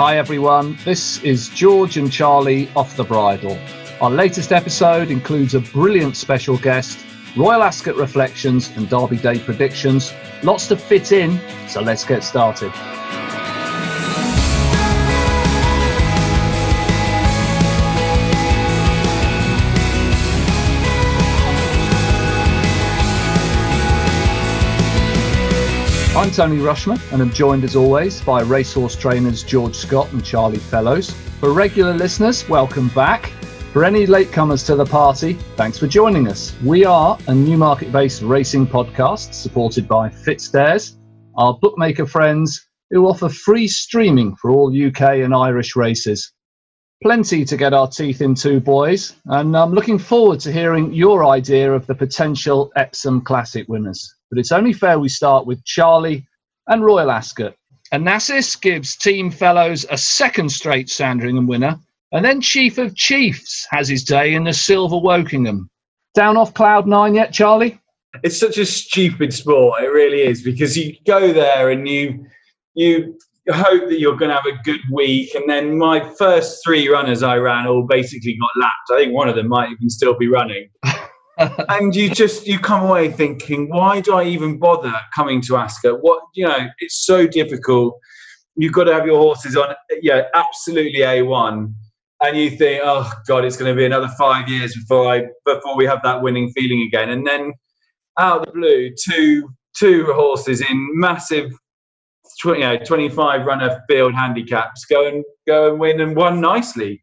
Hi everyone, this is George and Charlie off the bridle. Our latest episode includes a brilliant special guest, Royal Ascot reflections, and Derby Day predictions. Lots to fit in, so let's get started. I'm Tony Rushman and I'm joined as always by racehorse trainers George Scott and Charlie Fellowes. For regular listeners, welcome back. For any latecomers to the party, thanks for joining us. We are a Newmarket based racing podcast supported by FitzDares, our bookmaker friends who offer free streaming for all UK and Irish races. Plenty to get our teeth into, boys, and I'm looking forward to hearing your idea of the potential Epsom Classic winners but it's only fair we start with Charlie and Royal Ascot. Onassis gives Team Fellowes a second straight Sandringham winner, and then Chiefofchiefs has his day in the Silver Wokingham. Down off cloud nine yet, Charlie? It's such a stupid sport, it really is, because you go there and you you hope that you're going to have a good week. And then my first three runners I ran all basically got lapped. I think one of them might even still be running. and you just you come away thinking, why do I even bother coming to Ascot? What you know, it's so difficult. You've got to have your horses on, yeah, absolutely a one, and you think, oh god, it's going to be another five years before I before we have that winning feeling again. And then out of the blue, two two horses in massive, you know, twenty five runner field handicaps go and go and win and won nicely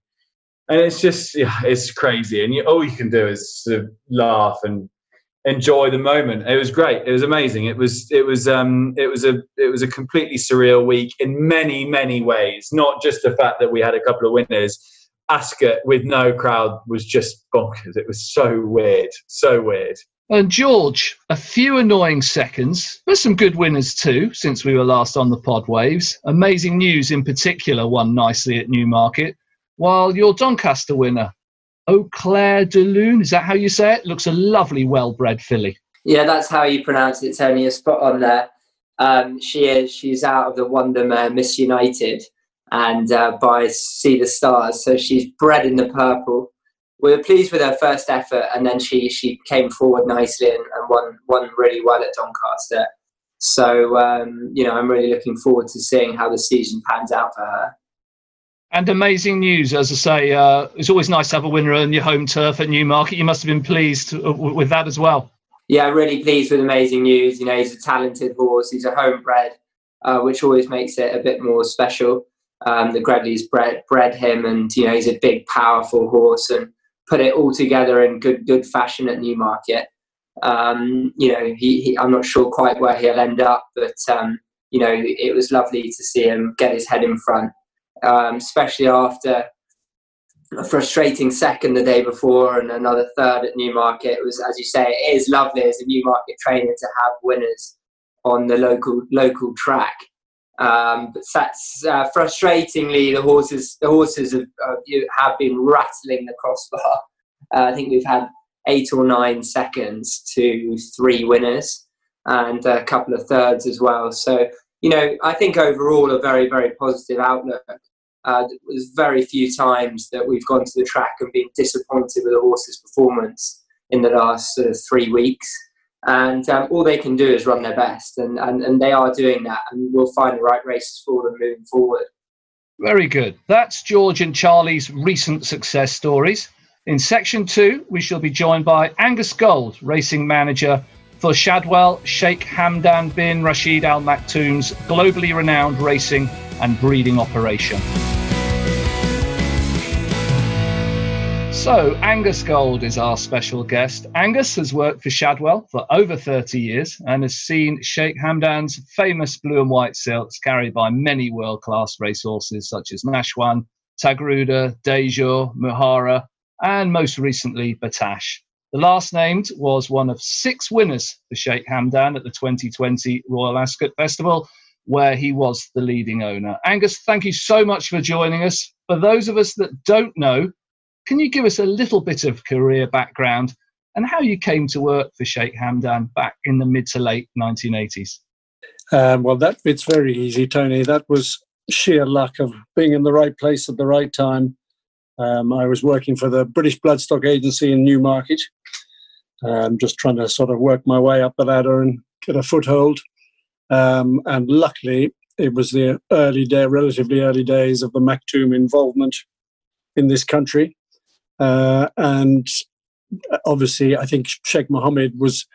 and it's just yeah, it's crazy. And you, all you can do is sort of laugh and enjoy the moment. It was great. It was amazing. It was it was um it was a it was a completely surreal week in many many ways. Not just the fact that we had a couple of winners. Ascot with no crowd was just bonkers. It was so weird, so weird. And George, a few annoying seconds, but some good winners too, since we were last on the pod waves. Amazing news in particular won nicely at Newmarket while your Doncaster winner, Eau Claire de Lune, is that how you say it? Looks a lovely, well bred filly. Yeah, that's how you pronounce it, Tony. A spot on there. Um, she is. She's out of the Wondermare Miss United and uh, by Sea the Stars. So she's bred in the purple. We were pleased with her first effort, and then she she came forward nicely and, and won won really well at Doncaster. So um, you know, I'm really looking forward to seeing how the season pans out for her. And amazing news, as I say, uh, it's always nice to have a winner on your home turf at Newmarket. You must have been pleased uh, with that as well. Yeah, really pleased with amazing news. You know, he's a talented horse. He's a homebred, uh, which always makes it a bit more special. Um, the Gredleys bred, bred him, and you know he's a big, powerful horse, and put it all together in good, good fashion at Newmarket. Um, you know, he, he, I'm not sure quite where he'll end up, but um, you know, it was lovely to see him get his head in front um, especially after a frustrating second the day before and another third at Newmarket. It was, as you say, it is lovely as a Newmarket trainer to have winners on the local local track. Um, but that's uh, frustratingly the horses the horses have, uh, have been rattling the crossbar. Uh, I think we've had eight or nine seconds to three winners and a couple of thirds as well. So you know, I think overall a very, very positive outlook. Uh, there's very few times that we've gone to the track and been disappointed with the horse's performance in the last three weeks. And um, all they can do is run their best, and, and, and they are doing that, and we'll find the right races for them moving forward. Very good. That's George and Charlie's recent success stories. In section two, we shall be joined by Angus Gold, racing manager for Shadwell Sheikh Hamdan bin Rashid Al Maktoum's globally renowned racing and breeding operation. So, Angus Gold is our special guest. Angus has worked for Shadwell for over 30 years and has seen Sheikh Hamdan's famous blue and white silks carried by many world class racehorses such as Nashwan, Taghrooda, Dayjur, Muhaarar, and most recently Battaash. The last named was one of six winners for Sheikh Hamdan at the 2020 Royal Ascot Festival, where he was the leading owner. Angus, thank you so much for joining us. For those of us that don't know, can you give us a little bit of career background and how you came to work for Sheikh Hamdan back in the mid to late 1980s? Um, well, that bit's very easy, Tony. That was sheer luck of being in the right place at the right time. Um, I was working for the British Bloodstock Agency in Newmarket, um, just trying to sort of work my way up the ladder and get a foothold. Um, and luckily, it was the early day, relatively early days of the Maktoum involvement in this country. Uh, and obviously, I think Sheikh Mohammed was,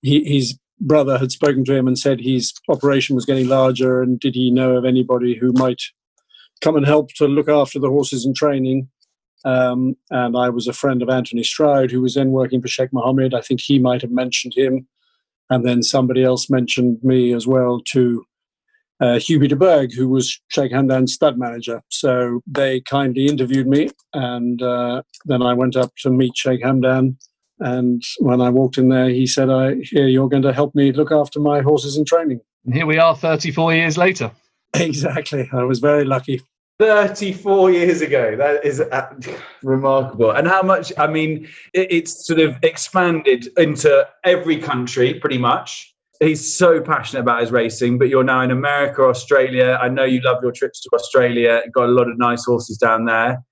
he, his brother had spoken to him and said his operation was getting larger. And did he know of anybody who might come and help to look after the horses and training? Um, and I was a friend of Anthony Stroud, who was then working for Sheikh Mohammed. I think he might have mentioned him. And then somebody else mentioned me as well to uh, Hubie de Burgh, who was Sheikh Hamdan's stud manager. So they kindly interviewed me, and uh, then I went up to meet Sheikh Hamdan. And when I walked in there, he said, "I hear you're going to help me look after my horses in training." And here we are, 34 years later. Exactly. I was very lucky. 34 years ago. That is uh, remarkable. And how much, I mean, it, it's sort of expanded into every country pretty much he's so passionate about his racing, but you're now in America, Australia. I know you love your trips to Australia. Got a lot of nice horses down there.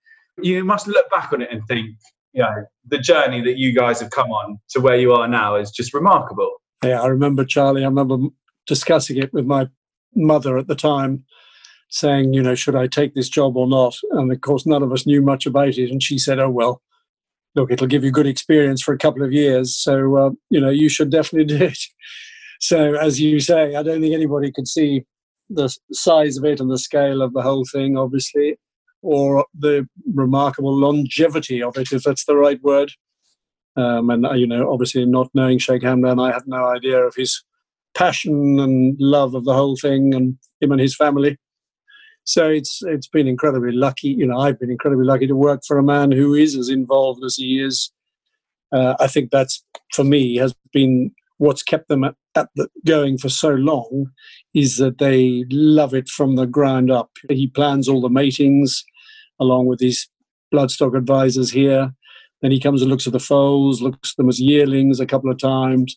You must look back on it and think, you know, the journey that you guys have come on to where you are now is just remarkable. Yeah, I remember Charlie. I remember discussing it with my mother at the time, saying, you know, should I take this job or not? And of course, none of us knew much about it. And she said, oh well, look, it'll give you good experience for a couple of years. So, uh, you know, you should definitely do it. So, as you say, I don't think anybody could see the size of it and the scale of the whole thing, obviously, or the remarkable longevity of it, if that's the right word. Um, and, uh, you know, obviously, not knowing Sheikh Hamdan, I had no idea of his passion and love of the whole thing and him and his family. So it's it's been incredibly lucky. You know, I've been incredibly lucky to work for a man who is as involved as he is. Uh, I think that's for me has been what's kept them at, at the, going for so long is that they love it from the ground up. He plans all the matings along with his bloodstock advisors here. Then he comes and looks at the foals, looks at them as yearlings a couple of times.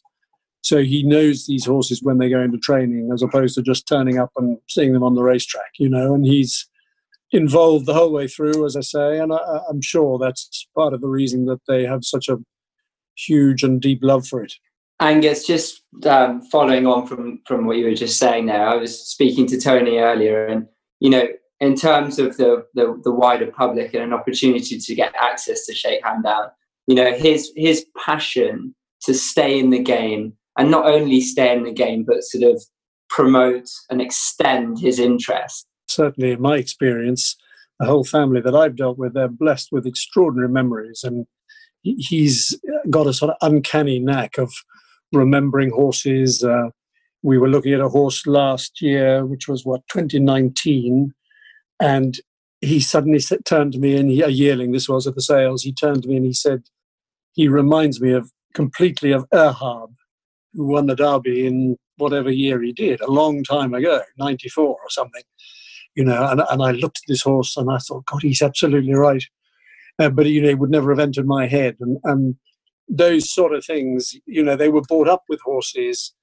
So he knows these horses when they go into training, as opposed to just turning up and seeing them on the racetrack, you know. And he's involved the whole way through, as I say, and I, am sure that's part of the reason that they have such a huge and deep love for it. Angus, just um, following on from from what you were just saying there, I was speaking to Tony earlier, and you know, in terms of the the, the wider public and an opportunity to get access to Sheikh Hamdan, you know, his his passion to stay in the game and not only stay in the game, but sort of promote and extend his interest. Certainly, in my experience, the whole family that I've dealt with, they're blessed with extraordinary memories, and he's got a sort of uncanny knack of remembering horses. Uh, we were looking at a horse last year, which was what 2019, and he suddenly turned to me and he, a yearling. This was at the sales. He turned to me and he said, "He reminds me of completely of Erhaab, who won the Derby in whatever year he did, a long time ago, 94 or something." You know, and, and I looked at this horse and I thought, God, he's absolutely right. Uh, but you know, it would never have entered my head. And, and those sort of things, you know, they were brought up with horses,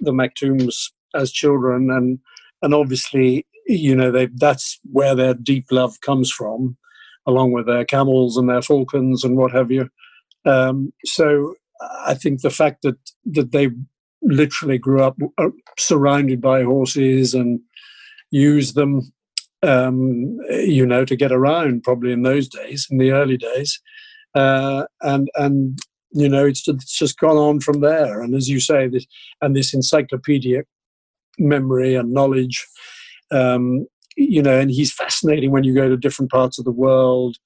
the Maktoums as children, and and obviously, you know, they that's where their deep love comes from, along with their camels and their falcons and what have you. Um, so I think the fact that that they literally grew up uh, surrounded by horses and used them um, you know, to get around probably in those days, in the early days uh, and and you know it's, it's just gone on from there. And as you say, this and this encyclopedic memory and knowledge, um, you know, and he's fascinating when you go to different parts of the world.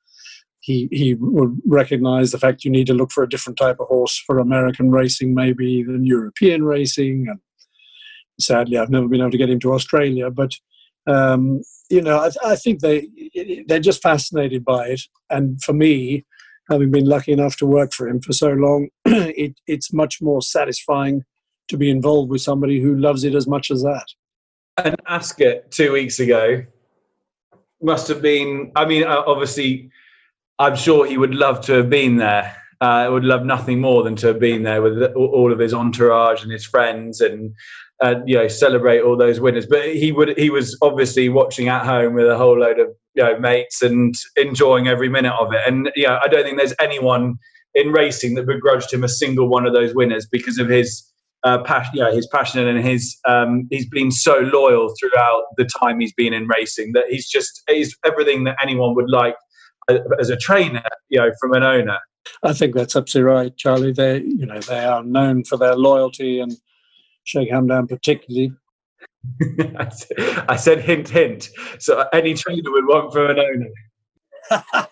He he would recognize the fact you need to look for a different type of horse for American racing, maybe than European racing. And sadly, I've never been able to get him to Australia, but um, you know, I, I, think they they're just fascinated by it. And for me, having been lucky enough to work for him for so long, it, it's much more satisfying to be involved with somebody who loves it as much as that. And Ascot two weeks ago must have been, I mean, uh, obviously, I'm sure he would love to have been there. Uh, would love nothing more than to have been there with all of his entourage and his friends and uh, you know celebrate all those winners. But he would he was obviously watching at home with a whole load of you know mates and enjoying every minute of it. And you know, I don't think there's anyone in racing that begrudged him a single one of those winners because of his uh, passion, yeah, his passion and his um, he's been so loyal throughout the time he's been in racing that he's just he's everything that anyone would like uh, as a trainer, you know, from an owner. I think that's absolutely right, Charlie. They, you know, they are known for their loyalty and Sheikh Hamdan particularly. I said hint, hint. So any trainer would want for an owner.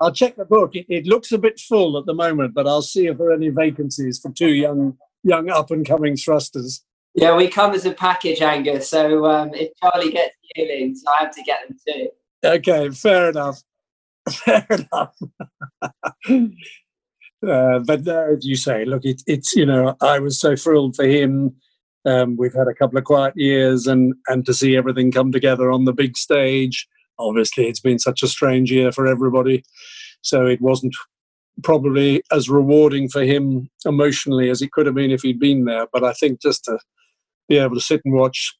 I'll check the book. It, it, looks a bit full at the moment, but I'll see if there are any vacancies for two young, young up and coming thrusters. Yeah, we come as a package, Angus. So um, if Charlie gets yearlings, I have to get them too. Okay, fair enough. Fair enough. uh, but uh, as you say, look, it, it's you know, I was so thrilled for him. Um, we've had a couple of quiet years, and and to see everything come together on the big stage obviously it's been such a strange year for everybody so it wasn't probably as rewarding for him emotionally as it could have been if he'd been there but i think just to be able to sit and watch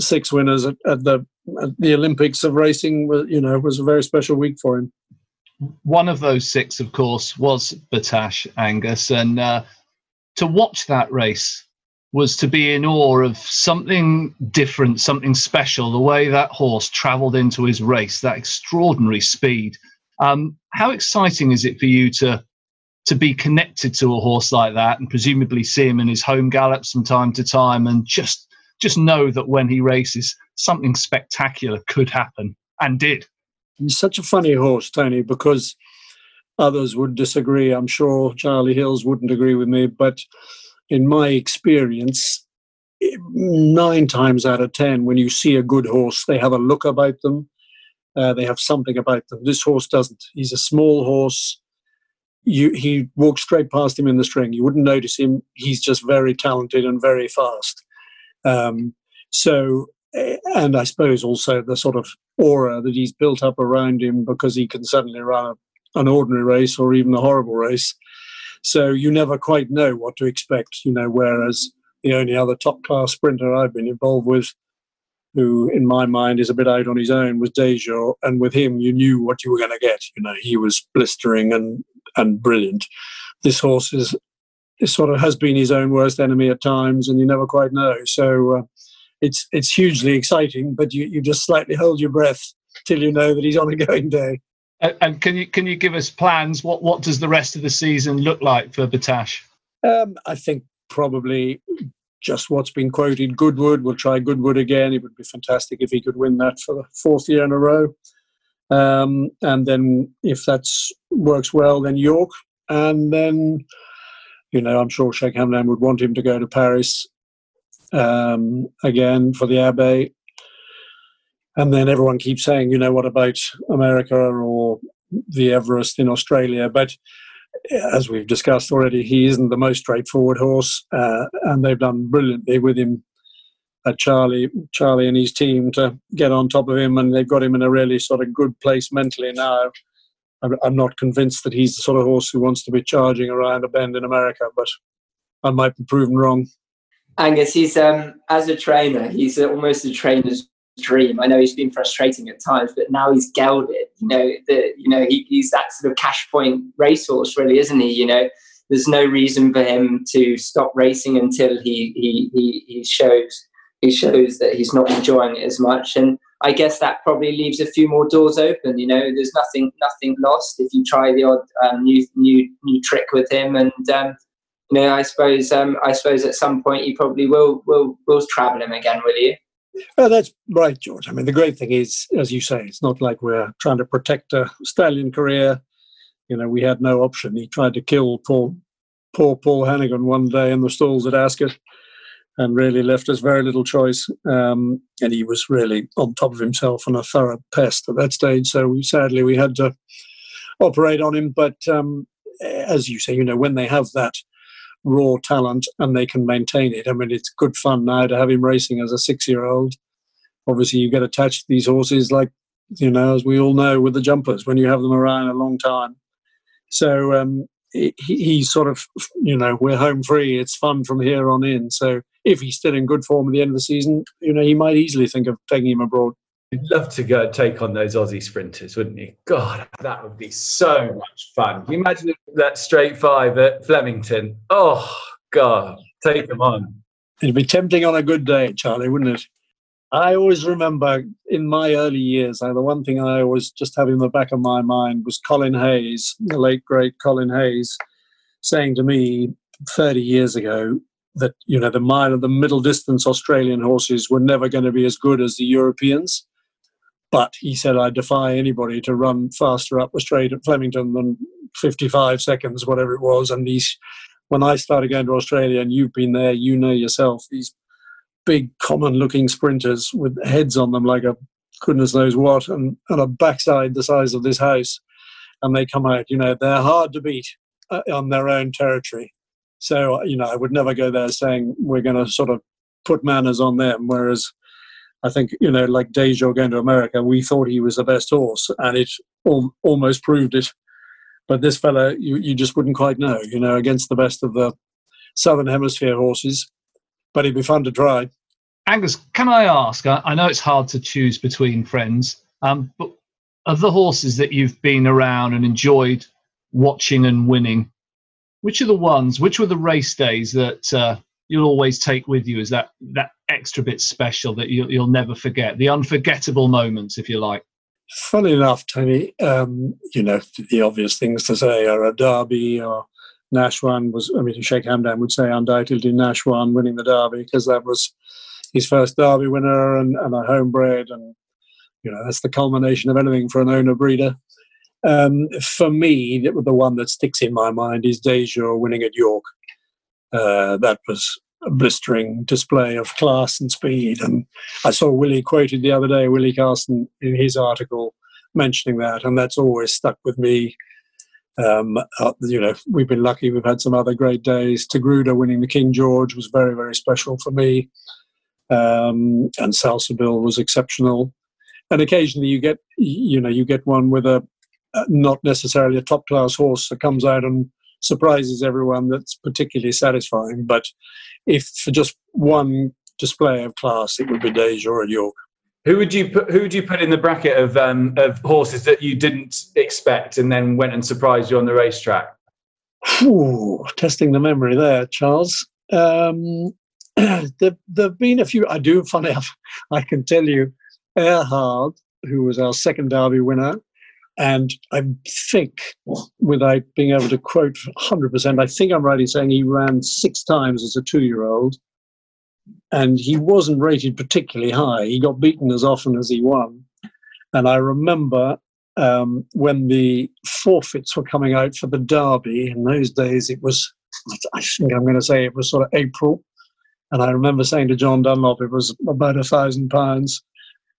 six winners at, at the at the olympics of racing you know was a very special week for him one of those six of course was battaash angus and uh, to watch that race was to be in awe of something different, something special, the way that horse traveled into his race, that extraordinary speed. Um, how exciting is it for you to to be connected to a horse like that and presumably see him in his home gallops from time to time and just just know that when he races something spectacular could happen and did. He's such a funny horse, Tony, because others would disagree. I'm sure Charlie Hills wouldn't agree with me, but in my experience, nine times out of ten, when you see a good horse, they have a look about them. Uh, they have something about them. This horse doesn't. He's a small horse. You, he walks straight past him in the string. You wouldn't notice him. He's just very talented and very fast. Um, so, eh, and I suppose also the sort of aura that he's built up around him because he can suddenly run a, an ordinary race or even a horrible race. So you never quite know what to expect, you know, whereas the only other top class sprinter I've been involved with, who in my mind is a bit out on his own, was Dayjur. And with him, you knew what you were going to get. You know, he was blistering and, and brilliant. This horse is, is sort of has been his own worst enemy at times, and you never quite know. So uh, it's, it's hugely exciting, but you, you just slightly hold your breath till you know that he's on a going day. And can you can you give us plans? What what does the rest of the season look like for Battaash? Um, I think probably just what's been quoted. Goodwood. We'll try Goodwood again. It would be fantastic if he could win that for the fourth year in a row. Um, and then if that works well, then York, and then you know I'm sure Sheikh Hamdan would want him to go to Paris um, again for the Abbaye. And then everyone keeps saying, you know, what about America or the Everest in Australia? But as we've discussed already, he isn't the most straightforward horse, uh, and they've done brilliantly with him. Uh, Charlie, Charlie, and his team to get on top of him, and they've got him in a really sort of good place mentally now. I'm not convinced that he's the sort of horse who wants to be charging around a bend in America, but I might be proven wrong. Angus, he's um, as a trainer, he's almost a trainer's dream. I know he's been frustrating at times, but now he's gelded. You know, you know he, he's that sort of cash point racehorse, really, isn't he? You know, there's no reason for him to stop racing until he he he, he shows he shows that he's not enjoying it as much. And I guess that probably leaves a few more doors open. You know, there's nothing nothing lost if you try the odd um, new new new trick with him. And um, you know, I suppose um, I suppose at some point you probably will will will travel him again, will you? Well, that's right, George. I mean, the great thing is, as you say, it's not like we're trying to protect a stallion career. You know, we had no option. He tried to kill poor, poor Paul Hanagan one day in the stalls at Ascot and really left us very little choice. Um, and he was really on top of himself and a thorough pest at that stage. So we, sadly, we had to operate on him. But um, as you say, you know, when they have that raw talent and they can maintain it. I mean, it's good fun now to have him racing as a six year old. Obviously, you get attached to these horses, like, you know, as we all know with the jumpers, when you have them around a long time, So um, he, he's sort of, you know, we're home free. It's fun from here on in. So if he's still in good form at the end of the season, you know, he might easily think of taking him abroad. You'd love to go take on those Aussie sprinters, wouldn't you? God, that would be so much fun. Can you imagine that straight five at Flemington? Oh, God, take them on. It'd be tempting on a good day, Charlie, wouldn't it? I always remember in my early years, the one thing I always just had in the back of my mind was Colin Hayes, the late great Colin Hayes, saying to me 30 years ago that you know the mile of the middle distance Australian horses were never going to be as good as the Europeans. But he said, I defy anybody to run faster up the straight at Flemington than 55 seconds, whatever it was. And these, when I started going to Australia, and you've been there, you know yourself, these big, common looking sprinters with heads on them like a goodness knows what, and, and a backside the size of this house. And they come out, you know, they're hard to beat uh, on their own territory. So, you know, I would never go there saying we're going to sort of put manners on them. Whereas I think, you know, like Dayjur going to America, we thought he was the best horse and it al- almost proved it. But this fella, you, you just wouldn't quite know, you know, against the best of the Southern Hemisphere horses. But it'd be fun to try. Angus, can I ask? I, I know it's hard to choose between friends, um, but of the horses that you've been around and enjoyed watching and winning, which are the ones, which were the race days that uh, you'll always take with you is that, that extra bit special that you'll, you'll never forget, the unforgettable moments, if you like? Funny enough, Tony, um, you know, the obvious things to say are a derby or Nashwan was, I mean, Sheikh Hamdan would say undoubtedly Nashwan winning the derby because that was his first derby winner and, and a homebred. And, you know, that's the culmination of anything for an owner breeder. Um, for me, the, the one that sticks in my mind is Dayjur winning at York. Uh, that was a blistering display of class and speed. And I saw Willie quoted the other day, Willie Carson, in his article mentioning that, and that's always stuck with me. Um, uh, you know, we've been lucky. We've had some other great days. Taghrooda winning the King George was very, very special for me. Um, and Salsabil was exceptional. And occasionally you get, you know, you get one with a uh, not necessarily a top class horse that comes out and surprises everyone that's particularly satisfying. But if for just one display of class, it would be Dayjur or York. Who would you put? Who would you put in the bracket of um, of horses that you didn't expect and then went and surprised you on the racetrack? Ooh, testing the memory there, Charles. Um, there, have been a few. I do, funny enough, I can tell you, Erhaab, who was our second Derby winner, and I think, without being able to quote 100%, I think I'm right in saying he ran six times as a two year old. And he wasn't rated particularly high. He got beaten as often as he won. And I remember um, when the forfeits were coming out for the Derby, in those days it was, I think I'm going to say it was sort of April. And I remember saying to John Dunlop, it was about a thousand pounds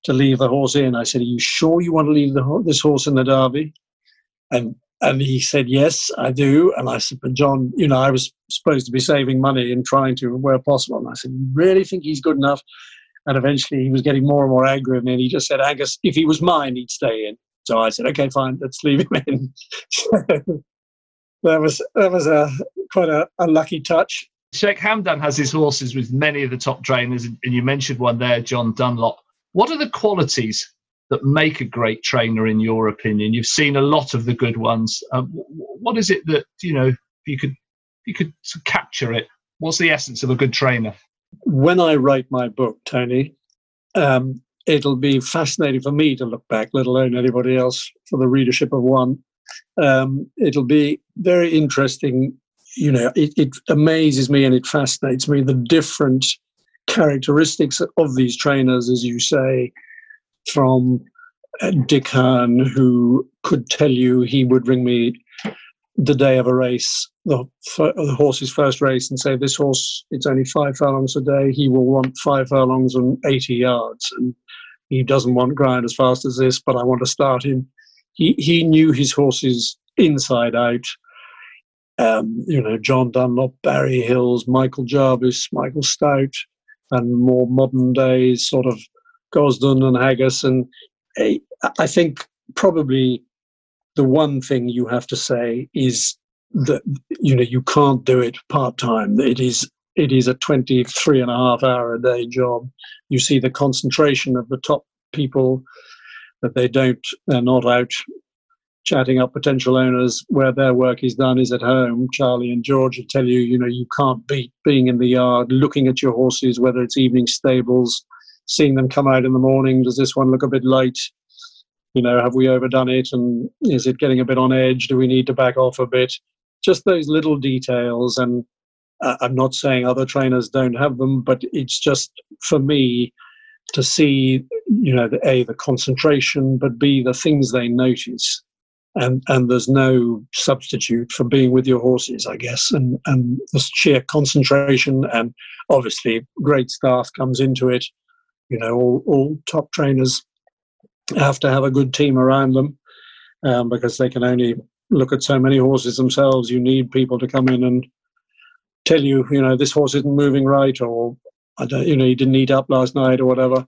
to leave the horse in. I said, "Are you sure you want to leave the, this horse in the Derby?" And and he said, "Yes, I do." And I said, "But John, you know, I was supposed to be saving money and trying to where possible." And I said, "You really think he's good enough?" And eventually, he was getting more and more angry with me. And he just said, "Angus, if he was mine, he'd stay in." So I said, "Okay, fine, let's leave him in." that was that was a quite a, a lucky touch. Sheikh Hamdan has his horses with many of the top trainers, and you mentioned one there, John Dunlop. What are the qualities that make a great trainer, in your opinion? You've seen a lot of the good ones. Um, what is it that you know you could you could capture it? What's the essence of a good trainer? When I write my book, Tony, um, it'll be fascinating for me to look back, let alone anybody else, for the readership of one. Um, it'll be very interesting. You know, it, it amazes me and it fascinates me the different characteristics of these trainers, as you say, from uh, Dick Hern, who could tell you he would ring me the day of a race, the, the horse's first race, and say, This horse, it's only five furlongs a day. He will want five furlongs and 80 yards. And he doesn't want ground as fast as this, but I want to start him. He, he knew his horses inside out. Um, you know, John Dunlop, Barry Hills, Michael Jarvis, Michael Stoute, and more modern days, sort of Gosden and Haggas. And I think probably the one thing you have to say is that you know you can't do it part time. It is it is a 23 and a half hour a day job. You see the concentration of the top people that they don't they're not out chatting up potential owners where their work is done is at home. Charlie and George will tell you, you know, you can't beat being in the yard, looking at your horses, whether it's evening stables, seeing them come out in the morning. Does this one look a bit light? You know, have we overdone it? And is it getting a bit on edge? Do we need to back off a bit? Just those little details. And uh, I'm not saying other trainers don't have them, but it's just for me to see, you know, the, A, the concentration, but B, the things they notice and and there's no substitute for being with your horses, I guess, and and the sheer concentration and obviously great staff comes into it. You know, all all top trainers have to have a good team around them um, because they can only look at so many horses themselves. You need people to come in and tell you, you know, this horse isn't moving right, or I don't, you know, you didn't eat up last night, or whatever.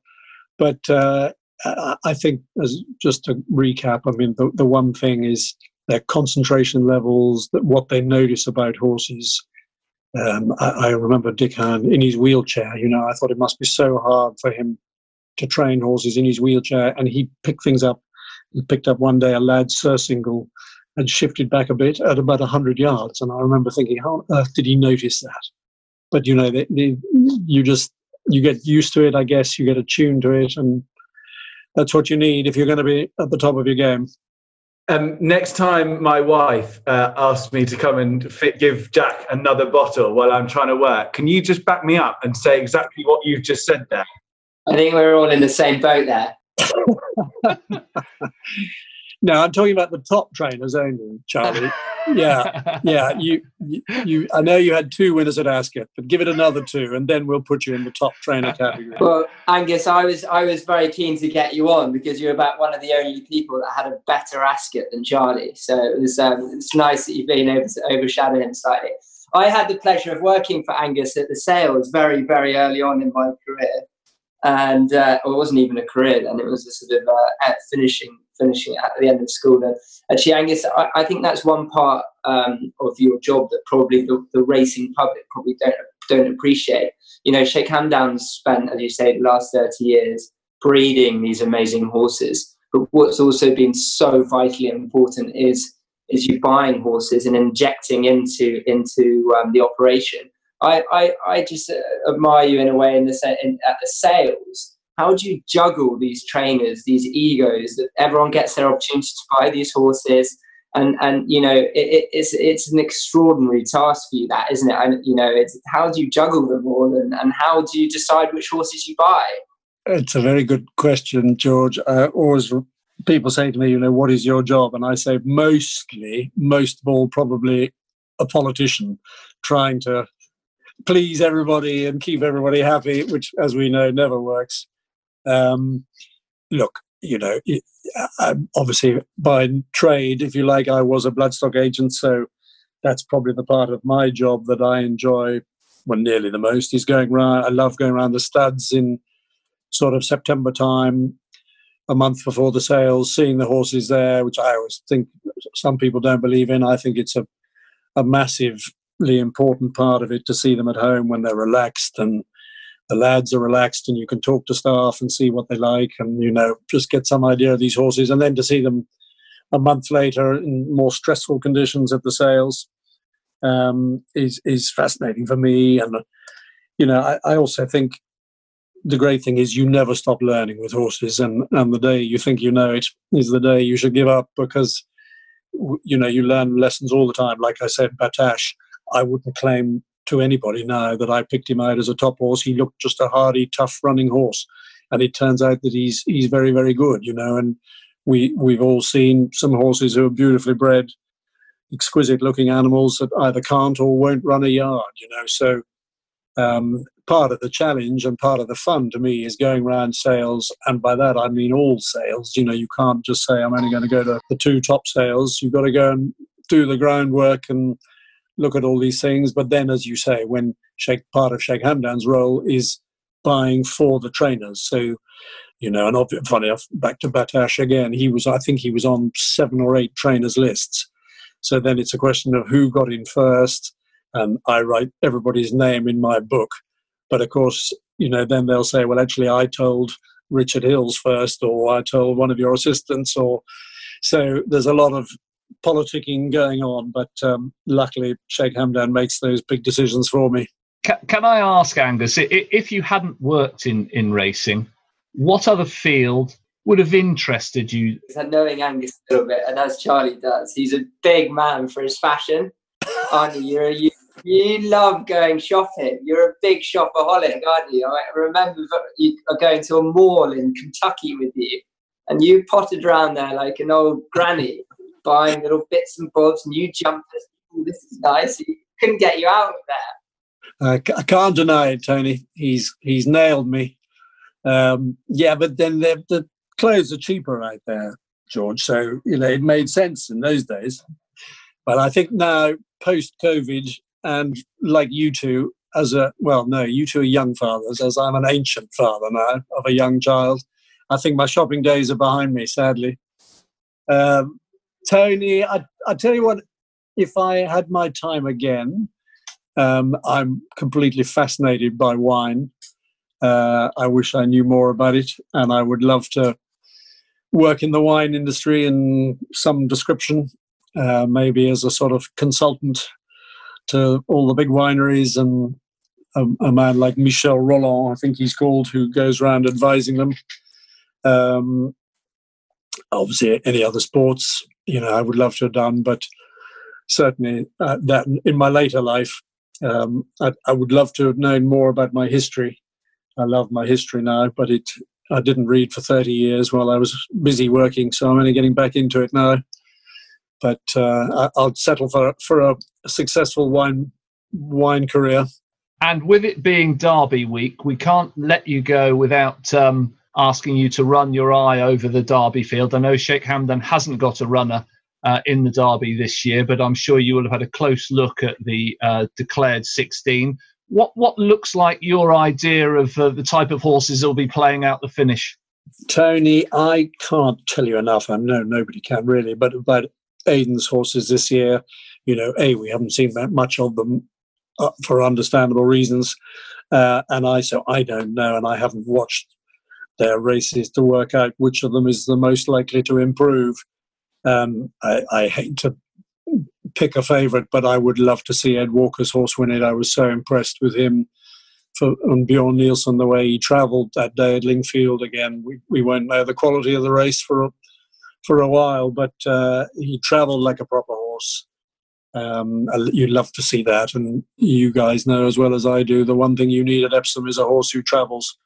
But uh, I think, as just to recap, I mean, the, the one thing is their concentration levels, that what they notice about horses. Um, I, I, remember Dick Hern in his wheelchair. You know, I thought it must be so hard for him to train horses in his wheelchair, and he picked things up. He picked up one day a lad surcingle and shifted back a bit at about hundred yards, and I remember thinking, how on earth did he notice that? But you know, they, they, you just you get used to it, I guess. You get attuned to it, and that's what you need if you're going to be at the top of your game. Um, next time my wife uh, asks me to come and fit, give Jack another bottle while I'm trying to work, can you just back me up and say exactly what you've just said there? I think we're all in the same boat there. no, I'm talking about the top trainers only, Charlie. yeah, yeah. You, you. I know you had two winners at Ascot, but give it another two, and then we'll put you in the top trainer category. Well, Angus, I was I was very keen to get you on because you're about one of the only people that had a better Ascot than Charlie. So it was um, it's nice that you've been able to overshadow him slightly. I had the pleasure of working for Angus at the sales very very early on in my career, and uh, well, it wasn't even a career then; it was a sort of uh, finishing finishing at the end of school. And actually, Angus, I, I think that's one part um, of your job that probably the, the, racing public probably don't don't appreciate. You know, Sheikh Hamdan's spent, as you say, the last thirty years breeding these amazing horses. But what's also been so vitally important is is you buying horses and injecting into into um, the operation. I, I, I just admire you in a way in the in, at the sales how do you juggle these trainers, these egos that everyone gets their opportunity to buy these horses? And, and you know, it, it's, it's an extraordinary task for you, that, isn't it? And, you know, it's, how do you juggle them all and, and how do you decide which horses you buy? It's a very good question, George. Always people say to me, you know, what is your job? And I say mostly, most of all, probably a politician trying to please everybody and keep everybody happy, which, as we know, never works. Um, look, you know, obviously by trade, if you like, I was a bloodstock agent, so that's probably the part of my job that I enjoy, well, nearly the most. Is going around. I love going around the studs in sort of September time, a month before the sales, seeing the horses there, which I always think some people don't believe in. I think it's a a massively important part of it to see them at home when they're relaxed and the lads are relaxed and you can talk to staff and see what they like and you know just get some idea of these horses and then to see them a month later in more stressful conditions at the sales um, is is fascinating for me. And you know I, I, also think the great thing is you never stop learning with horses and and the day you think you know it is the day you should give up because you know you learn lessons all the time. Like i said battaash i wouldn't claim to anybody now that I picked him out as a top horse. He looked just a hardy, tough running horse, and it turns out that he's he's very very good, you know. And we we've all seen some horses who are beautifully bred, exquisite looking animals that either can't or won't run a yard, you know. So um, part of the challenge and part of the fun to me is going around sales, and by that I mean all sales. You know, you can't just say I'm only going to go to the two top sales. You've got to go and do the groundwork and look at all these things. But then, as you say, when Sheikh, part of Sheikh Hamdan's role is buying for the trainers. So, you know, and funny enough, back to Battaash again, he was, I think he was on seven or eight trainers' lists. So then it's a question of who got in first, and I write everybody's name in my book. But of course, you know, then they'll say, well, actually, I told Richard Hills first, or I told one of your assistants, or so there's a lot of politicking going on. But um, luckily, Sheikh Hamdan makes those big decisions for me. Can, can I ask, Angus, if you hadn't worked in, in racing, what other field would have interested you? Knowing Angus a little bit, and as Charlie does, he's a big man for his fashion. Aren't you? You're, you, you love going shopping. You're a big shopaholic, aren't you? I remember you going to a mall in Kentucky with you, and you potted around there like an old granny, buying little bits and bobs, new jumpers. This is nice. He couldn't get you out of there. I can't deny it, Tony. He's he's nailed me. Um, yeah, but then the, the clothes are cheaper right there, George. So you know it made sense in those days. But I think now, post COVID, and like you two, as a well, no, you two are young fathers, as I'm an ancient father now of a young child. I think my shopping days are behind me, sadly. Um, Tony, I, I tell you what, if I had my time again, um, I'm completely fascinated by wine. Uh, I wish I knew more about it, and I would love to work in the wine industry in some description, uh, maybe as a sort of consultant to all the big wineries and a, a, man like Michel Rolland, I think he's called, who goes around advising them. Um, obviously, any other sports, you know, I would love to have done, but certainly uh, that in my later life, um, I, I, would love to have known more about my history I love my history now, but it I didn't read for 30 years while I was busy working, so I'm only getting back into it now. But uh, I'll settle for for a successful wine wine career. And with it being Derby week, we can't let you go without um, asking you to run your eye over the Derby field. I know Sheikh Hamdan hasn't got a runner uh, in the Derby this year, but I'm sure you will have had a close look at the uh, declared 16 what what looks like your idea of uh, the type of horses that will be playing out the finish? Tony, I can't tell you enough. I know nobody can really, but about Aidan's horses this year, you know, a we haven't seen that much of them uh, for understandable reasons, uh, and I so I don't know, and I haven't watched their races to work out which of them is the most likely to improve. Um, I, I, hate to pick a favourite, but I would love to see Ed Walker's horse win it. I was so impressed with him for on Bjorn Nielsen the way he travelled that day at Lingfield. Again, we, we won't know the quality of the race for a, for a while, but uh, he travelled like a proper horse. Um, you'd love to see that, and you guys know as well as I do. The one thing you need at Epsom is a horse who travels.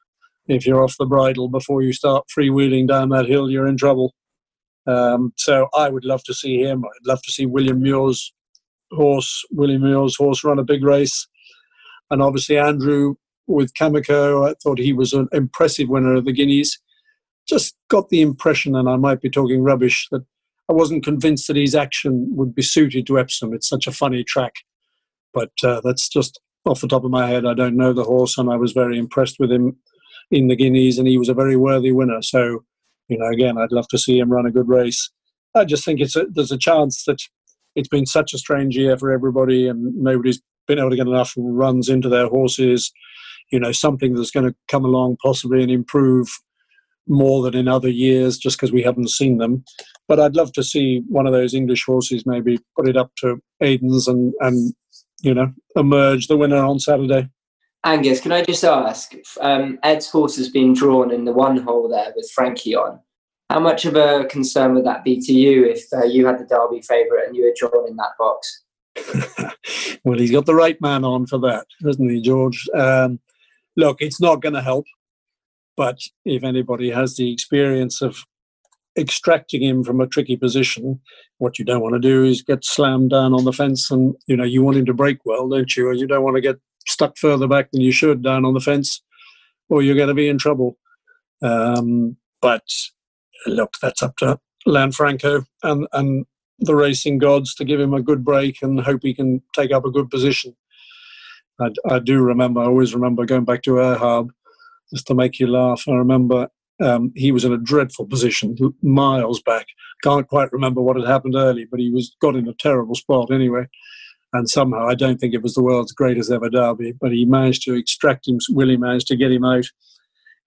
If you're off the bridle before you start freewheeling down that hill, you're in trouble. Um, so I would love to see him. I'd love to see William Muir's horse, William Muir's horse, run a big race. And obviously Andrew with Kameko, I thought he was an impressive winner of the Guineas. Just got the impression, and I might be talking rubbish, that I wasn't convinced that his action would be suited to Epsom. It's such a funny track. But uh, that's just off the top of my head. I don't know the horse, and I was very impressed with him in the Guineas, and he was a very worthy winner. So you know, again, I'd love to see him run a good race. I just think it's a, there's a chance that it's been such a strange year for everybody, and nobody's been able to get enough runs into their horses. You know, something that's going to come along possibly and improve more than in other years, just because we haven't seen them. But I'd love to see one of those English horses maybe put it up to Aidan's and and you know emerge the winner on Saturday. Angus, can I just ask? Um, Ed's horse has been drawn in the one hole there with Frankie on. How much of a concern would that be to you if uh, you had the Derby favourite and you were drawn in that box? well, he's got the right man on for that, hasn't he, George? Um, look, it's not going to help. But if anybody has the experience of extracting him from a tricky position, what you don't want to do is get slammed down on the fence, and you know you want him to break well, don't you? And you don't want to get stuck further back than you should down on the fence, or you're going to be in trouble. Um, but look, that's up to Lanfranco and, and the racing gods to give him a good break and hope he can take up a good position. I, I do remember, I always remember going back to Erhaab just to make you laugh. I remember Um, he was in a dreadful position, miles back. Can't quite remember what had happened early, but he was got in a terrible spot anyway. And somehow, I don't think it was the world's greatest ever derby, but he managed to extract him. Willie managed to get him out,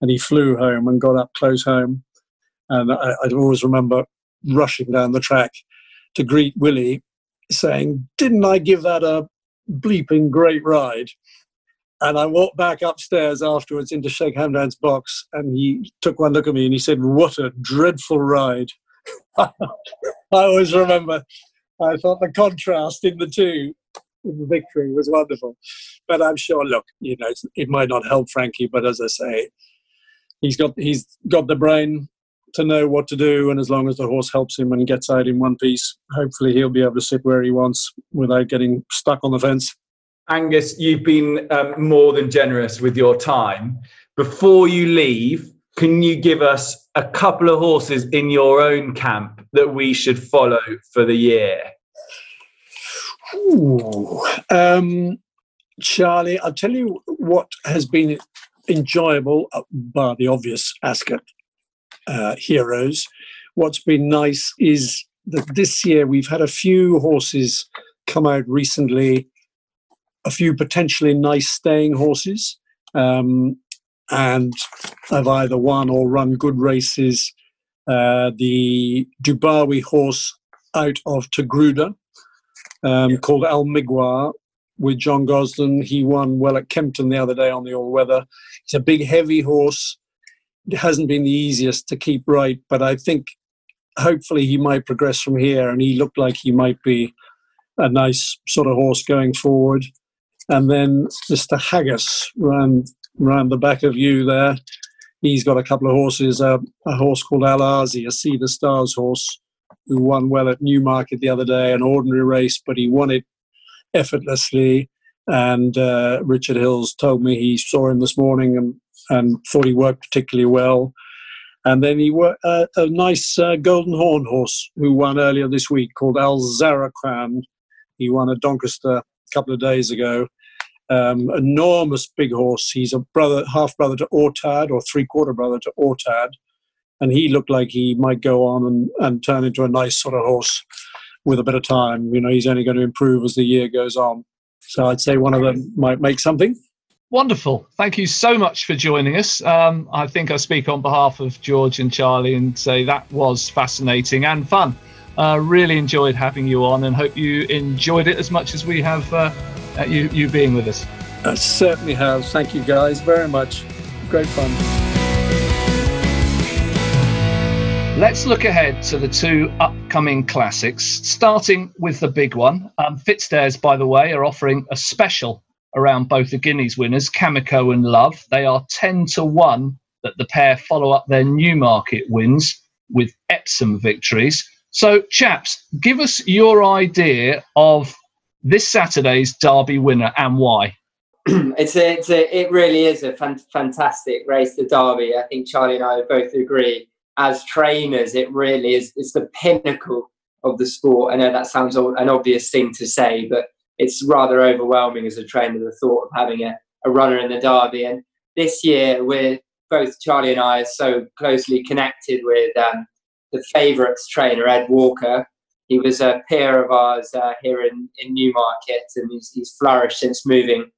and he flew home and got up close home. And I, I always remember rushing down the track to greet Willie, saying, "Didn't I give that a bleeping great ride?" And I walked back upstairs afterwards into Sheikh Hamdan's box, and he took one look at me and he said, "What a dreadful ride!" I always remember. I thought the contrast in the two in the victory was wonderful. But I'm sure, look, you know, it might not help Frankie, but as I say, he's got he's got the brain to know what to do, and as long as the horse helps him and gets out in one piece, hopefully he'll be able to sit where he wants without getting stuck on the fence. Angus, you've been um, more than generous with your time. Before you leave, can you give us a couple of horses in your own camp that we should follow for the year? Ooh, um, Charlie, I'll tell you what has been enjoyable, uh, bar the obvious Ascot uh, heroes. What's been nice is that this year we've had a few horses come out recently a few potentially nice staying horses, um, and have either won or run good races. Uh, the Dubawi horse out of Taghrooda, um, yeah. called Almighwar, with John Gosden. He won well at Kempton the other day on the all weather. He's a big, heavy horse. It hasn't been the easiest to keep right, but I think hopefully he might progress from here. And he looked like he might be a nice sort of horse going forward. And then Mr. Haggas ran ran the back of you there. He's got a couple of horses, uh, a horse called Al Aasy, a Sea the Stars horse, who won well at Newmarket the other day, an ordinary race, but he won it effortlessly. And uh, Richard Hills told me he saw him this morning and, and thought he worked particularly well. And then he worked uh, a nice uh, Golden Horn horse who won earlier this week called Al Zaraqaan. He won at Doncaster a couple of days ago. Um, enormous big horse. He's a brother, half brother to Ortad or three quarter brother to Ortad. And he looked like he might go on and, and turn into a nice sort of horse with a bit of time. You know, he's only going to improve as the year goes on. So I'd say one of them might make something. Wonderful. Thank you so much for joining us. Um, I think I speak on behalf of George and Charlie and say that was fascinating and fun. Uh, really enjoyed having you on and hope you enjoyed it as much as we have uh, you, you being with us. I certainly have. Thank you guys very much. Great fun. Let's look ahead to the two upcoming classics, starting with the big one. Um, Fitzdares, by the way, are offering a special around both the Guineas winners, Kameko and Love. They are 10 to 1 that the pair follow up their Newmarket wins with Epsom victories. So, chaps, give us your idea of this Saturday's Derby winner and why. it's a, it's a, it really is a fan- fantastic race, the Derby. I think Charlie and I both agree. As trainers, it really is. It's the pinnacle of the sport. I know that sounds an obvious thing to say, but it's rather overwhelming as a trainer the thought of having a, a runner in the Derby. And this year, we're both Charlie and I are so closely connected with um, the favourites trainer, Ed Walker. He was a peer of ours uh, here in, in Newmarket, and he's, he's flourished since moving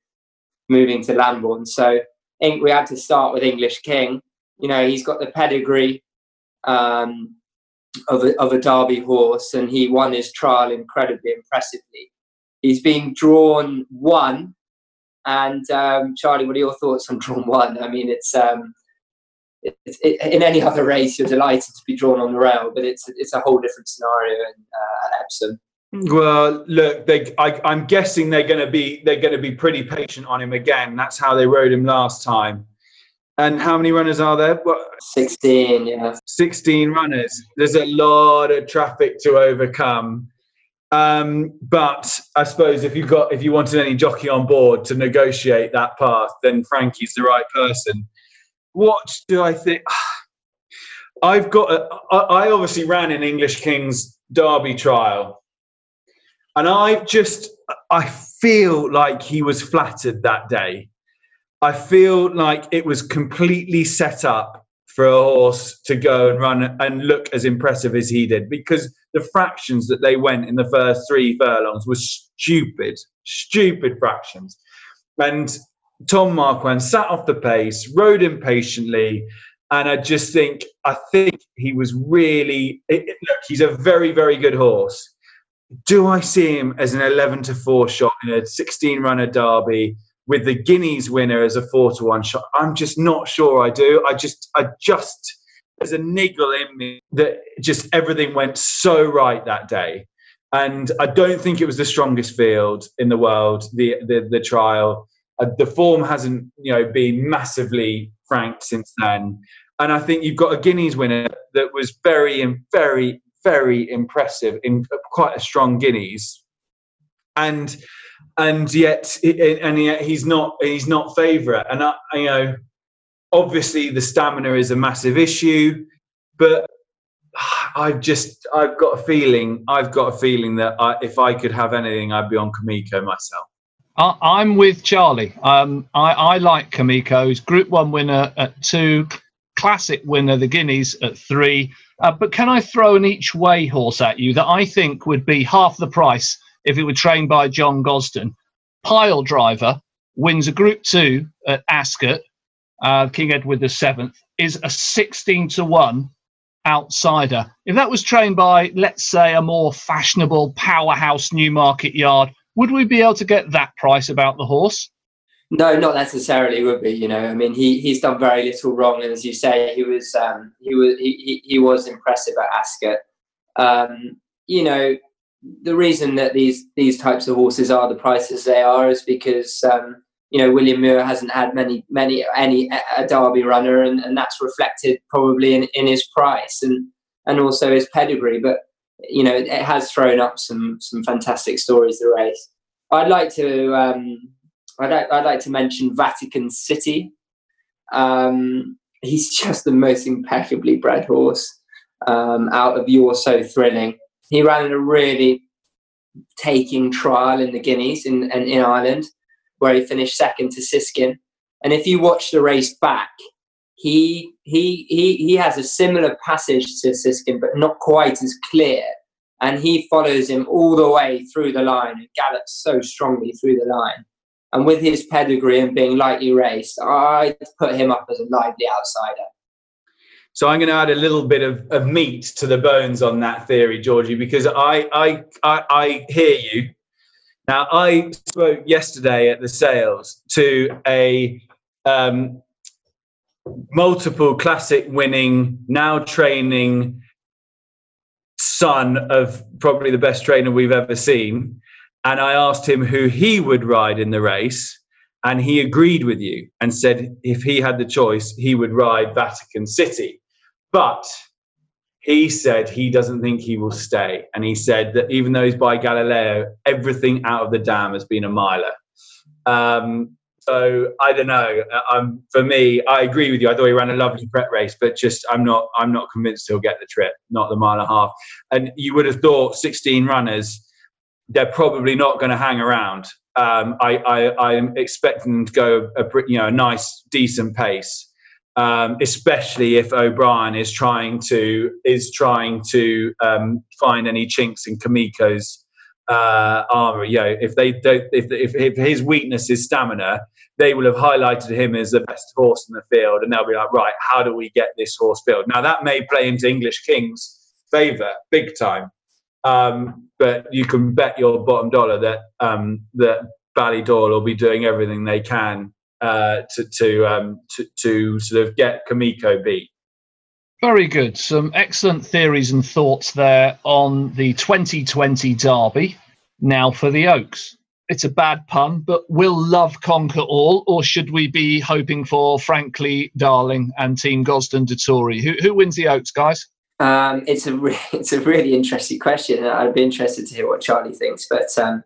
moving to Lambourn. So we had to start with English King. You know, he's got the pedigree um, of, a, of a Derby horse, and he won his trial incredibly impressively. He's been drawn one, and um, Charlie, what are your thoughts on drawn one? I mean, it's um, it, it, in any other race, you're delighted to be drawn on the rail, but it's it's a whole different scenario in, uh, at Epsom. Well, look, they, I, am guessing they're going to be they're going to be pretty patient on him again. That's how they rode him last time. And how many runners are there? What? Sixteen, yeah. Sixteen runners. There's a lot of traffic to overcome. Um, but I suppose if you got if you wanted any jockey on board to negotiate that path, then Frankie's the right person what do I think? I've got. A, I obviously ran in English King's Derby trial, and I just I feel like he was flattered that day. I feel like it was completely set up for a horse to go and run and look as impressive as he did because the fractions that they went in the first three furlongs were stupid, stupid fractions. And Tom Marquand sat off the pace, rode impatiently, and I just think I think he was really it, look. He's a very very good horse. Do I see him as an eleven to four shot in a sixteen runner derby with the Guineas winner as a four to one shot? I'm just not sure. I do. I just I just there's a niggle in me that just everything went so right that day. And I don't think it was the strongest field in the world, the the, the trial. Uh, the form hasn't, you know, been massively frank since then. And I think you've got a Guineas winner that was very, very, very impressive in quite a strong Guineas, and and yet and yet he's not he's not favourite. And I, you know, obviously the stamina is a massive issue, but I've just I've got a feeling I've got a feeling that I, if I could have anything, I'd be on Kameko myself. I'm with Charlie. Um, I, I, like Kameko's Group One winner at two, Classic winner the Guineas at three. Uh, but can I throw an each way horse at you that I think would be half the price if it were trained by John Gosden? Pile Driver wins a Group Two at Ascot. Uh, King Edward the Seventh is a sixteen to one outsider. If that was trained by, let's say, a more fashionable powerhouse Newmarket Yard would we be able to get that price about the horse? No, not necessarily. Would be, you know. I mean, he he's done very little wrong, and as you say, he was um, he was he, he was impressive at Ascot. Um, you know, the reason that these these types of horses are the prices they are is because um, you know William Muir hasn't had many many any a Derby runner, and, and that's reflected probably in, in his price and and also his pedigree. But you know, it has thrown up some some fantastic stories. The race. I'd like to um, I'd, I'd like to mention Vatican City. Um, he's just the most impeccably bred horse um, out of You're So Thrilling. He ran in a really taking trial in the Guineas in, in, in Ireland, where he finished second to Siskin. And if you watch the race back, he he he he has a similar passage to Siskin, but not quite as clear. And he follows him all the way through the line and gallops so strongly through the line. And with his pedigree and being lightly raced, I put him up as a lively outsider. So I'm going to add a little bit of, of meat to the bones on that theory, Georgie, because I, I, I, I hear you. Now, I spoke yesterday at the sales to a um, multiple classic winning, now training son of probably the best trainer we've ever seen. And I asked him who he would ride in the race. And he agreed with you and said if he had the choice, he would ride Vatican City. But he said he doesn't think he will stay. And he said that even though he's by Galileo, everything out of the dam has been a miler. Um, so I don't know. Um, for me, I agree with you. I thought he ran a lovely prep race, but just I'm not I'm not convinced he'll get the trip, not the mile and a half. And you would have thought 16 runners, they're probably not going to hang around. Um, I, I I'm expecting them to go a you know a nice decent pace. Um, especially if O'Brien is trying to is trying to um, find any chinks in Kameko's uh, armor. You know, if they don't, if, if, if his weakness is stamina, they will have highlighted him as the best horse in the field, and they'll be like, right, how do we get this horse built? Now that may play into English King's favour big time, um, but you can bet your bottom dollar that um, that Ballydoyle will be doing everything they can uh, to to, um, to to sort of get Kameko beat. Very good. Some excellent theories and thoughts there on the 2020 Derby. Now for the Oaks it's a bad pun, but will love conquer all, or should we be hoping for Frankly Darling and Team Gosden Dettori? Who who wins the Oaks, guys? Um, it's a re- it's a really interesting question. I'd be interested to hear what Charlie thinks, but um,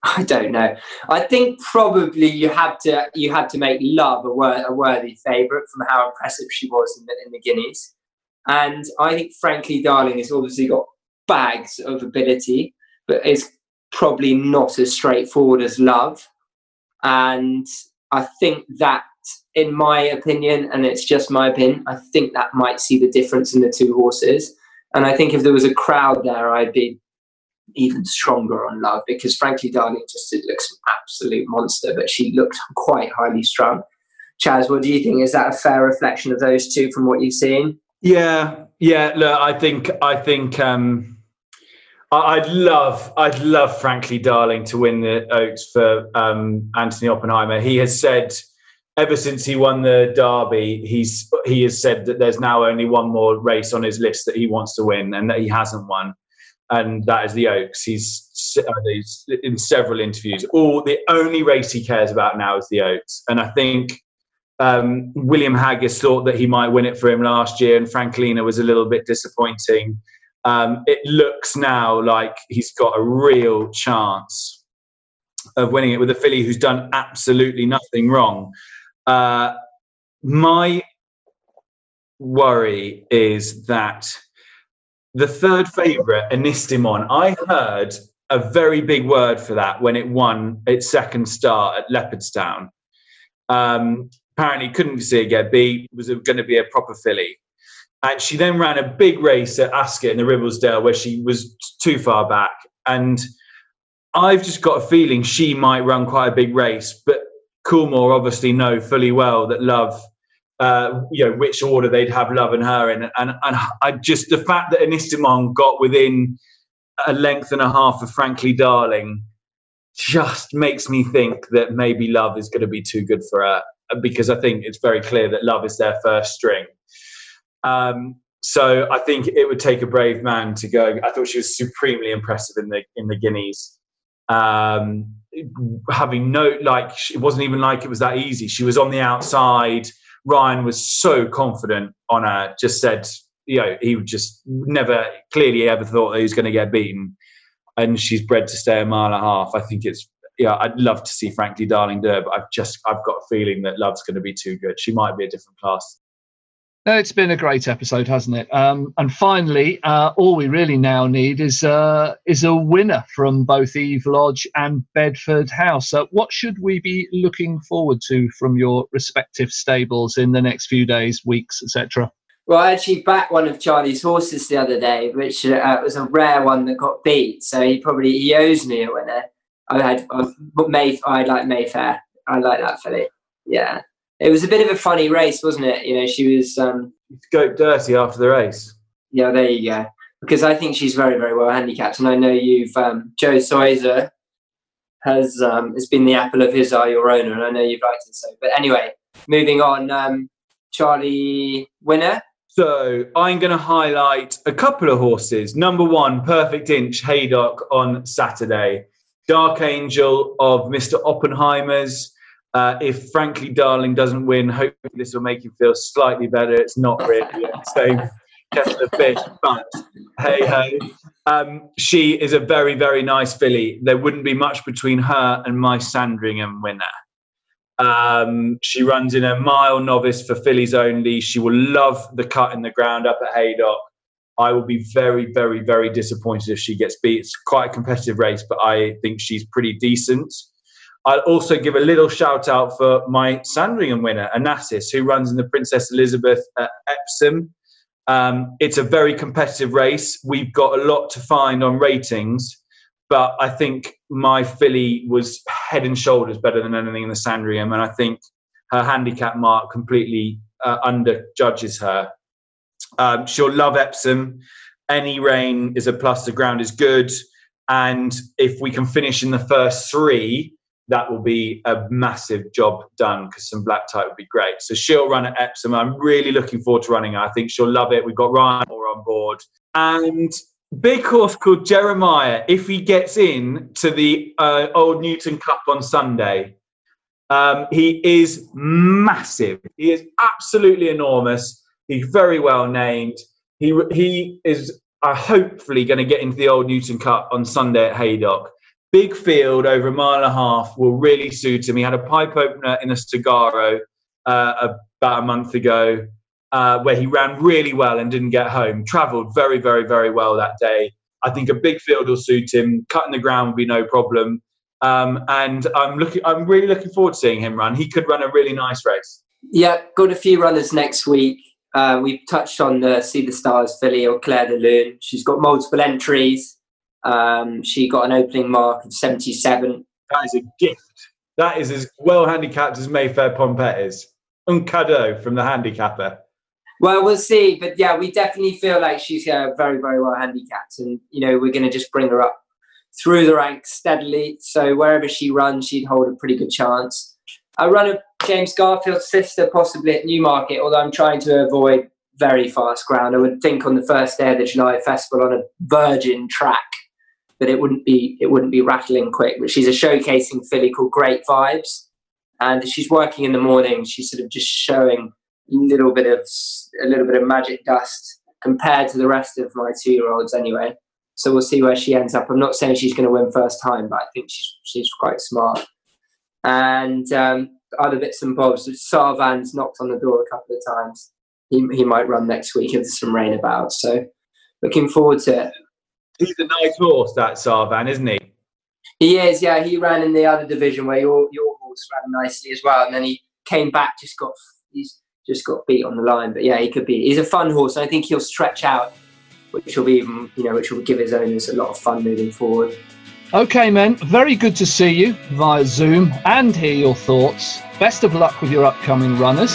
I don't know. I think probably you have to you have to make Love a, wor- a worthy favourite from how impressive she was in the, in the Guineas, and I think Frankly Darling has obviously got bags of ability, but is probably not as straightforward as love. And I think that in my opinion, and it's just my opinion, I think that might see the difference in the two horses. And I think if there was a crowd there, I'd be even stronger on Love because frankly, Darling just looks an absolute monster, but she looked quite highly strung. Chaz, what do you think? Is that a fair reflection of those two from what you've seen? Yeah, yeah. Look, I think I think um, I'd love I'd love frankly Darling to win the Oaks for um, Anthony Oppenheimer. He has said ever since he won the Derby, he's he has said that there's now only one more race on his list that he wants to win and that he hasn't won and that is the Oaks. He's, uh, he's in several interviews. All the only race he cares about now is the Oaks, and I think um, William Haggas thought that he might win it for him last year, and Frankellina was a little bit disappointing. Um, it looks now like he's got a real chance of winning it with a filly who's done absolutely nothing wrong. Uh, my worry is that the third favourite, Ennistymon, I heard a very big word for that when it won its second start at Leopardstown. Um, apparently, couldn't see it get beat, was going to be a proper filly. And she then ran a big race at Ascot in the Ribblesdale where she was too far back. And I've just got a feeling she might run quite a big race. But Coolmore obviously know fully well that Love uh, you know which order they'd have Love and her in, and and I just the fact that Ennistymon got within a length and a half of Frankly Darling just makes me think that maybe Love is going to be too good for her because I think it's very clear that Love is their first string. Um, so I think it would take a brave man to go. I thought she was supremely impressive in the in the Guineas. Um, having no like, it wasn't even like it was that easy. She was on the outside Ryan was so confident on her, just said, you know, he would just never clearly ever thought he was going to get beaten. And she's bred to stay a mile and a half. I think it's, yeah, I'd love to see Frankly Darling do it, but I've just, I've got a feeling that Love's going to be too good. She might be a different class. No, it's been a great episode, hasn't it? Um, and finally, uh, all we really now need is uh, is a winner from both Eve Lodge and Bedford House. Uh, what should we be looking forward to from your respective stables in the next few days, weeks, etc.? Well, I actually backed one of Charlie's horses the other day, which uh, was a rare one that got beat. So he probably he owes me a winner. I had uh, May. I like Mayfair. I like that filly. Yeah. It was a bit of a funny race, wasn't it? You know, she was. Um, go dirty after the race. Yeah, there you go. Because I think she's very, very well handicapped, and I know you've um, Joe Soiser has um, has been the apple of his eye, your owner, and I know you've liked it so. But anyway, moving on. Um, Charlie winner. So I'm going to highlight a couple of horses. Number one, Perfect Inch Haydock on Saturday. Dark Angel of Mr. Oppenheimer's. Uh, if Frankly Darling doesn't win, hopefully this will make you feel slightly better. It's not really the same kettle of fish, but hey ho. Um, she is a very, very nice filly. There wouldn't be much between her and my Sandringham winner. Um, she runs in a mile novice for fillies only. She will love the cut in the ground up at Haydock. I will be very, very, very disappointed if she gets beat. It's quite a competitive race, but I think she's pretty decent. I'll also give a little shout out for my Sandringham winner, Onassis, who runs in the Princess Elizabeth at Epsom. Um, it's a very competitive race. We've got a lot to find on ratings, but I think my filly was head and shoulders better than anything in the Sandringham, and I think her handicap mark completely uh, underjudges her. Um, she'll love Epsom. Any rain is a plus. The ground is good, and if we can finish in the first three, that will be a massive job done because some black type would be great. So she'll run at Epsom. I'm really looking forward to running her. I think she'll love it. We've got Ryan Moore on board. And big horse called Jeremiah, if he gets in to the uh, Old Newton Cup on Sunday, um, he is massive. He is absolutely enormous. He's very well named. He, he is uh, hopefully going to get into the Old Newton Cup on Sunday at Haydock big field over a mile and a half will really suit him. He had a pipe opener in a Cigaro uh, about a month ago uh, where he ran really well and didn't get home. Travelled very, very, very well that day. I think a big field will suit him. Cutting the ground will be no problem. Um, and I'm looking. I'm really looking forward to seeing him run. He could run a really nice race. Yeah, got a few runners next week. Uh, we've touched on the Sea the Stars filly or Claire de Lune. She's got multiple entries. Um, she got an opening mark of 77. That is a gift. That is as well handicapped as Mayfair Pompette is. Un cadeau from the handicapper. Well, we'll see. But yeah, we definitely feel like she's uh, very, very well handicapped. And, you know, we're going to just bring her up through the ranks steadily. So wherever she runs, she'd hold a pretty good chance. I run a James Garfield's sister possibly at Newmarket, although I'm trying to avoid very fast ground. I would think on the first day of the July Festival on a virgin track that it wouldn't be it wouldn't be rattling quick. But she's a showcasing filly called Great Vibes, and she's working in the morning. She's sort of just showing a little bit of a little bit of magic dust compared to the rest of my two year olds anyway. So we'll see where she ends up. I'm not saying she's going to win first time, but I think she's she's quite smart. And um, other bits and bobs. Sarvan's knocked on the door a couple of times. He, he might run next week if there's some rain about. So looking forward to it. He's a nice horse, that Sarvan, isn't he? He is, yeah. He ran in the other division where your your horse ran nicely as well, and then he came back, just got he's just got beat on the line. But yeah, he could be. He's a fun horse, and I think he'll stretch out, which will be even you know, which will give his owners a lot of fun moving forward. Okay, men, very good to see you via Zoom and hear your thoughts. Best of luck with your upcoming runners.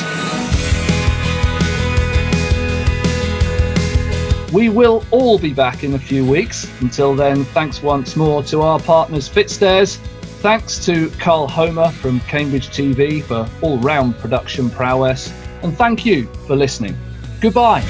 We will all be back in a few weeks. Until then, thanks once more to our partners Fitzdares. Thanks to Carl Homer from Cambridge TV for all round production prowess. And thank you for listening. Goodbye.